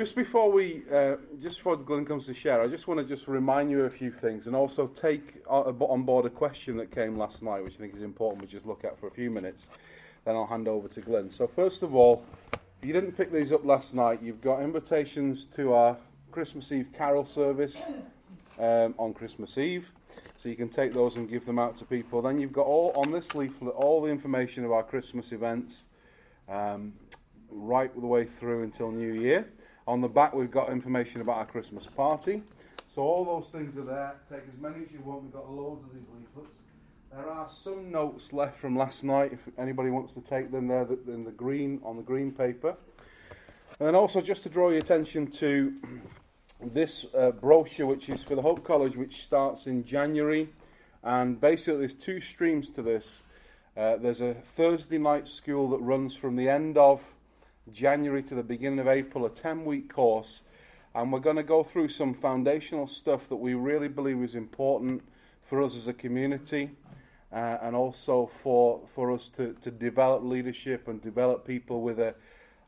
Just before we, uh, just before Glenn comes to share, I just want to just remind you a few things and also take on board a question that came last night, which I think is important. We just look at for a few minutes, then I'll hand over to Glenn. So first of all, if you didn't pick these up last night, you've got invitations to our Christmas Eve carol service um, on Christmas Eve. So you can take those and give them out to people. Then you've got all on this leaflet all the information of our Christmas events, um, right the way through until New Year. On the back, we've got information about our Christmas party. So all those things are there. Take as many as you want. We've got loads of these leaflets. There are some notes left from last night. If anybody wants to take them, there in the green on the green paper. And then also just to draw your attention to this uh, brochure, which is for the Hope College, which starts in January. And basically, there's two streams to this. Uh, there's a Thursday night school that runs from the end of January to the beginning of April, a 10 week course. And we're going to go through some foundational stuff that we really believe is important for us as a community uh, and also for, for us to, to develop leadership and develop people with a,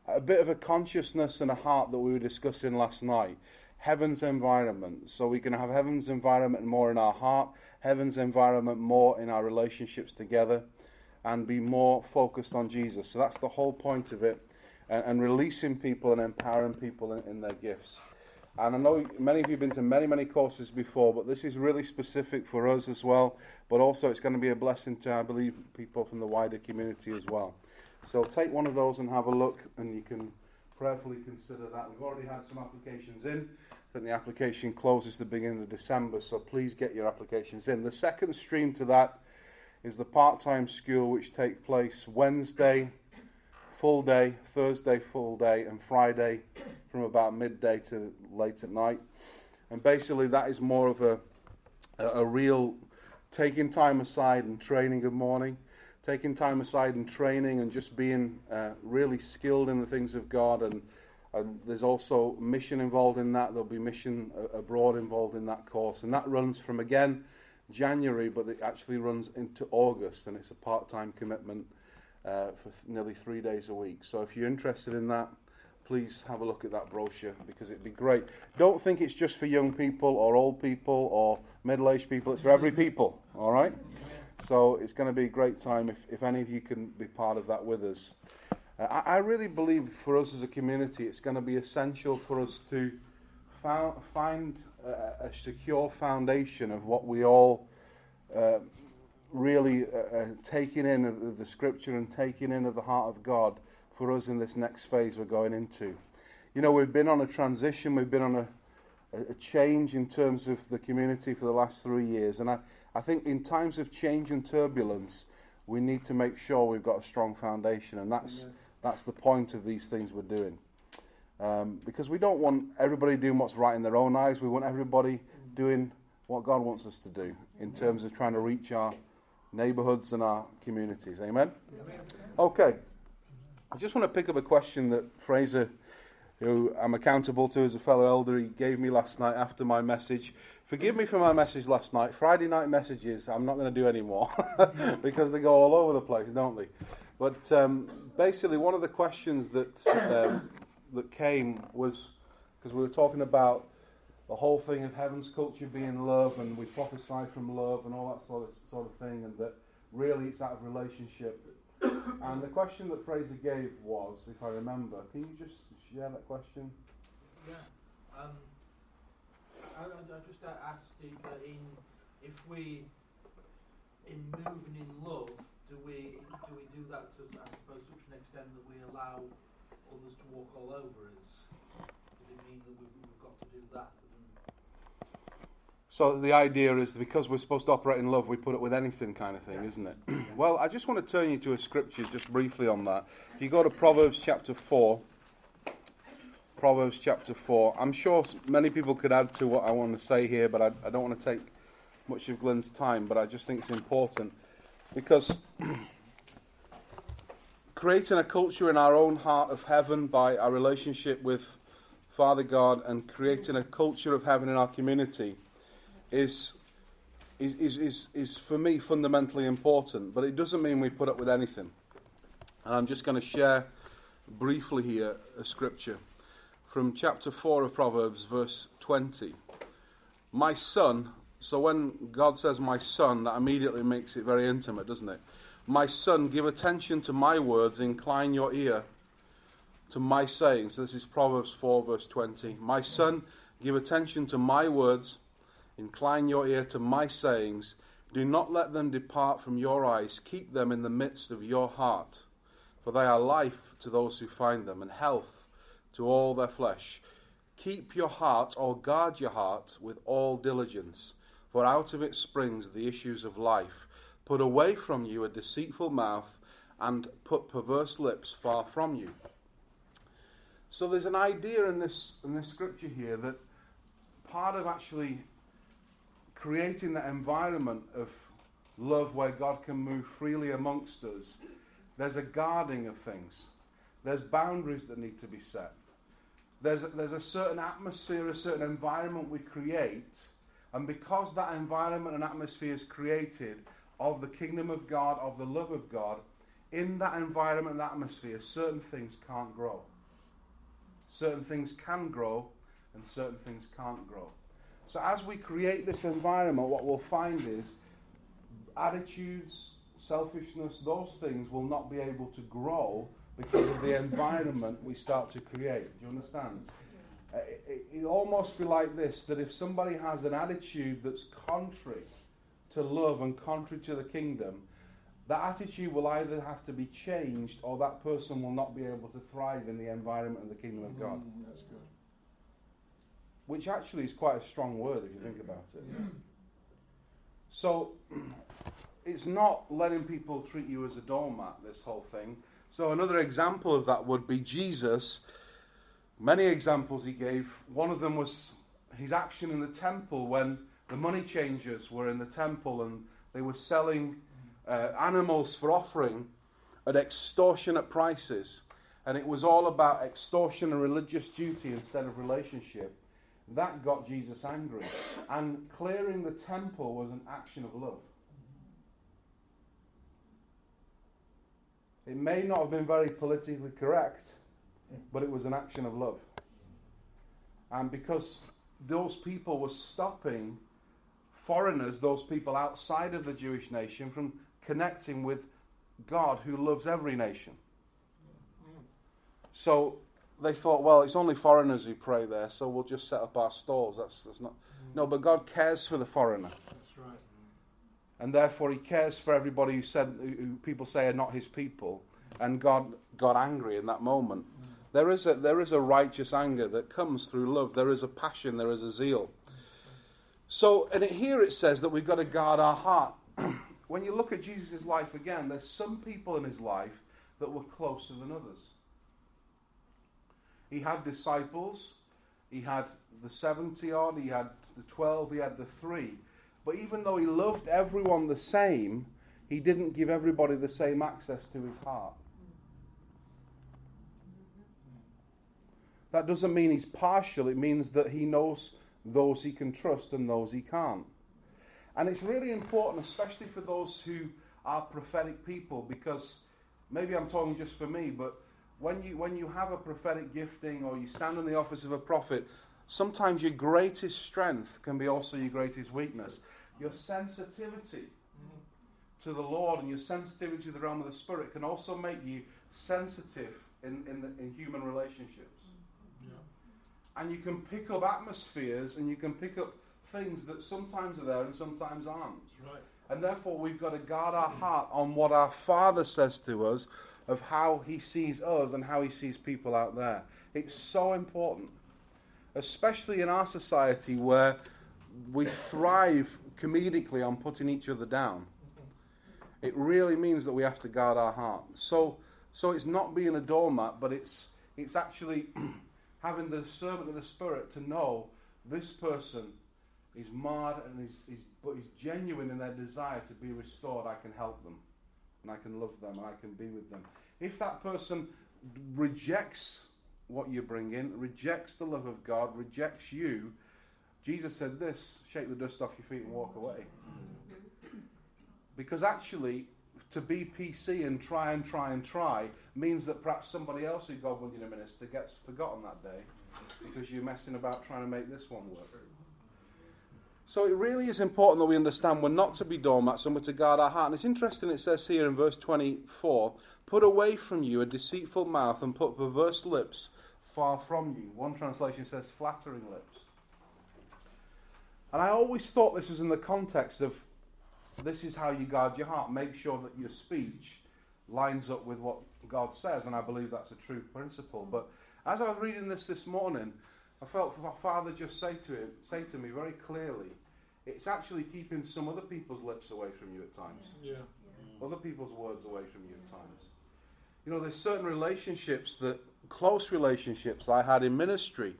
a bit of a consciousness and a heart that we were discussing last night. Heaven's environment. So we can have heaven's environment more in our heart, heaven's environment more in our relationships together, and be more focused on Jesus. So that's the whole point of it and, and releasing people and empowering people in, in their gifts. And I know many of you have been to many, many courses before, but this is really specific for us as well. But also, it's going to be a blessing to, I believe, people from the wider community as well. So take one of those and have a look, and you can prayerfully consider that. We've already had some applications in. I think the application closes the beginning of December, so please get your applications in. The second stream to that is the part time school, which takes place Wednesday, full day, Thursday full day, and Friday from about midday to late at night. And basically, that is more of a, a, real taking time aside and training. Good morning. Taking time aside and training and just being uh, really skilled in the things of God. And, and, there's also mission involved in that. There'll be mission abroad involved in that course. And that runs from, again, January, but it actually runs into August. And it's a part time commitment uh, for th- nearly three days a week. So if you're interested in that, please have a look at that brochure because it'd be great. Don't think it's just for young people or old people or middle aged people, it's for every people, all right? So it's going to be a great time if, if any of you can be part of that with us. Uh, I, I, really believe for us as a community, it's going to be essential for us to found, find a, secure foundation of what we all uh, really uh, uh, taking in of the scripture and taking in of the heart of God for us in this next phase we're going into. You know, we've been on a transition, we've been on a, a change in terms of the community for the last three years. And I, I think in times of change and turbulence, we need to make sure we've got a strong foundation. And that's, that's the point of these things we're doing. Um, because we don't want everybody doing what's right in their own eyes. We want everybody doing what God wants us to do in terms of trying to reach our neighborhoods and our communities. Amen? Okay. I just want to pick up a question that Fraser, who I'm accountable to as a fellow elder, he gave me last night after my message. Forgive me for my message last night. Friday night messages, I'm not going to do anymore because they go all over the place, don't they? But um, basically, one of the questions that um, that came was because we were talking about the whole thing of heaven's culture being love, and we prophesy from love and all that sort of sort of thing, and that really it's out of relationship. and the question that Fraser gave was, if I remember, can you just share that question? Yeah. Um, I, I just asked if, uh, in if we, in moving in love, do we do we do that to I suppose such an extent that we allow others to walk all over us? Does it mean that we've, we've got to do that? So the idea is because we're supposed to operate in love, we put it with anything kind of thing, yeah. isn't it? well, I just want to turn you to a scripture just briefly on that. If you go to Proverbs chapter 4, Proverbs chapter 4, I'm sure many people could add to what I want to say here, but I, I don't want to take much of Glenn's time, but I just think it's important because creating a culture in our own heart of heaven by our relationship with Father God and creating a culture of heaven in our community is, is, is, is for me fundamentally important, but it doesn't mean we put up with anything. And I'm just going to share briefly here a scripture from chapter 4 of Proverbs, verse 20. My son, so when God says my son, that immediately makes it very intimate, doesn't it? My son, give attention to my words, incline your ear to my sayings. This is Proverbs 4, verse 20. My son, give attention to my words, incline your ear to my sayings. Do not let them depart from your eyes. Keep them in the midst of your heart, for they are life to those who find them, and health to all their flesh. Keep your heart, or guard your heart, with all diligence, for out of it springs the issues of life. Put away from you a deceitful mouth, and put perverse lips far from you. So there's an idea in this in this scripture here that part of actually creating that environment of love where God can move freely amongst us, there's a guarding of things. There's boundaries that need to be set. There's a, there's a certain atmosphere, a certain environment we create, and because that environment and atmosphere is created of the kingdom of God, of the love of God, in that environment and atmosphere, certain things can't grow. Certain things can grow and certain things can't grow. So, as we create this environment, what we'll find is attitudes, selfishness, those things will not be able to grow because of the environment we start to create. Do you understand? Uh, it, it, almost be like this that if somebody has an attitude that's contrary to love and contrary to the kingdom, that attitude will either have to be changed or that person will not be able to thrive in the environment of the kingdom of God. Mm, that's good. Which actually is quite a strong word if you think about it. So it's not letting people treat you as a doormat, this whole thing. So another example of that would be Jesus. Many examples he gave. One of them was his action in the temple when the money changers were in the temple and they were selling uh, animals for offering at extortionate prices. And it was all about extortion and religious duty instead of relationship. That got Jesus angry. And clearing the temple was an action of love. It may not have been very politically correct, but it was an action of love. And because those people were stopping foreigners, those people outside of the Jewish nation, from connecting with God who loves every nation. So they thought, well, it's only foreigners who pray there, so we'll just set up our stalls. That's, that's not. Mm. No, but God cares for the foreigner. That's right. And therefore, He cares for everybody who said, who people say are not His people. And God got angry in that moment. Mm. There is a there is a righteous anger that comes through love. There is a passion. There is a zeal. So, and it, here it says that we've got to guard our heart. when you look at Jesus' life again, there's some people in his life that were closer than others. He had disciples, he had the 70 odd, he had the 12, he had the three. But even though he loved everyone the same, he didn't give everybody the same access to his heart. That doesn't mean he's partial, it means that he knows those he can trust and those he can't. And it's really important, especially for those who are prophetic people, because maybe I'm talking just for me, but when you, when you have a prophetic gifting or you stand in the office of a prophet, sometimes your greatest strength can be also your greatest weakness. Your sensitivity to the Lord and your sensitivity to the realm of the Spirit can also make you sensitive in, in, the, in human relationships. Yeah. And you can pick up atmospheres and you can pick up things that sometimes are there and sometimes aren't. Right. And therefore, we've got to guard our heart on what our Father says to us of how He sees us and how He sees people out there. It's so important, especially in our society where we thrive comedically on putting each other down. It really means that we have to guard our heart. So, so it's not being a doormat, but it's it's actually having the servant of the Spirit to know this person is marred and is, is but is genuine in their desire to be restored. I can help them, and I can love them, and I can be with them. If that person rejects what you bring in, rejects the love of God, rejects you, Jesus said this: shake the dust off your feet and walk away. Because actually, to be PC and try and try and try means that perhaps somebody else who God will wanted to minister gets forgotten that day. because you're messing about trying to make this one work. So it really is important that we understand we're not to be doormats and we're to guard our heart. And it's interesting, it says here in verse 24 Put away from you a deceitful mouth and put perverse lips far from you. One translation says flattering lips. And I always thought this was in the context of this is how you guard your heart. Make sure that your speech lines up with what God says, and I believe that's a true principle. But as I was reading this this morning, I felt my Father just say to him, say to me very clearly, it's actually keeping some other people's lips away from you at times. Yeah. Other people's words away from you at times. You know, there's certain relationships that, close relationships I had in ministry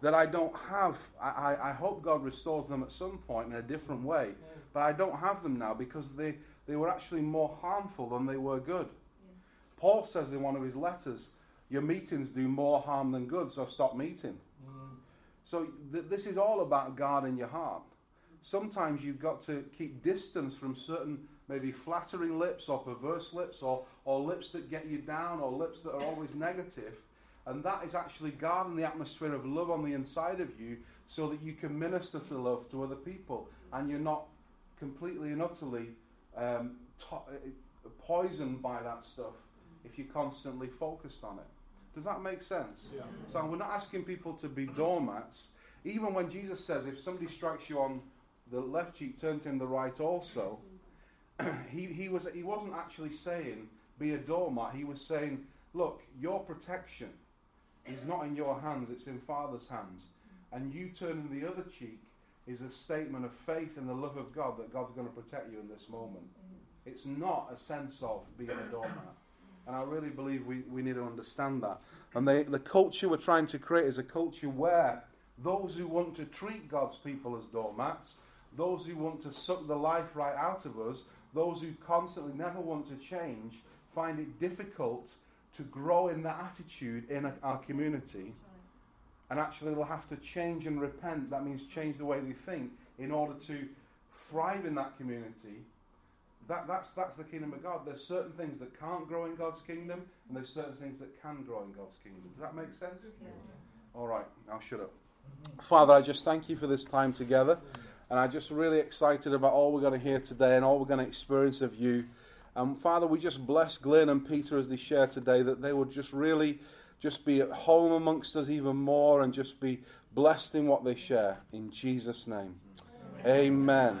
that I don't have. I, I, I hope God restores them at some point in a different way, but I don't have them now because they, they were actually more harmful than they were good. Paul says in one of his letters, Your meetings do more harm than good, so stop meeting. So th- this is all about guarding your heart. Sometimes you've got to keep distance from certain maybe flattering lips or perverse lips or, or lips that get you down or lips that are always negative. And that is actually guarding the atmosphere of love on the inside of you so that you can minister to love to other people and you're not completely and utterly um, to- poisoned by that stuff if you're constantly focused on it. Does that make sense? Yeah. So we're not asking people to be doormats. Even when Jesus says, if somebody strikes you on the left cheek, turn to him the right also, he, he, was, he wasn't actually saying, be a doormat. He was saying, look, your protection is not in your hands, it's in Father's hands. And you turning the other cheek is a statement of faith in the love of God that God's going to protect you in this moment. It's not a sense of being a doormat. And I really believe we, we need to understand that. And they, the culture we're trying to create is a culture where those who want to treat God's people as doormats, those who want to suck the life right out of us, those who constantly never want to change, find it difficult to grow in that attitude in our community. And actually, they'll have to change and repent. That means change the way they think in order to thrive in that community that, that's, that's the kingdom of God. There's certain things that can't grow in God's kingdom, and there's certain things that can grow in God's kingdom. Does that make sense? All right, I'll shut up. Father, I just thank you for this time together, and I'm just really excited about all we're going to hear today and all we're going to experience of you. And Father, we just bless Glenn and Peter as they share today that they would just really just be at home amongst us even more and just be blessed in what they share. In Jesus' name, amen. amen.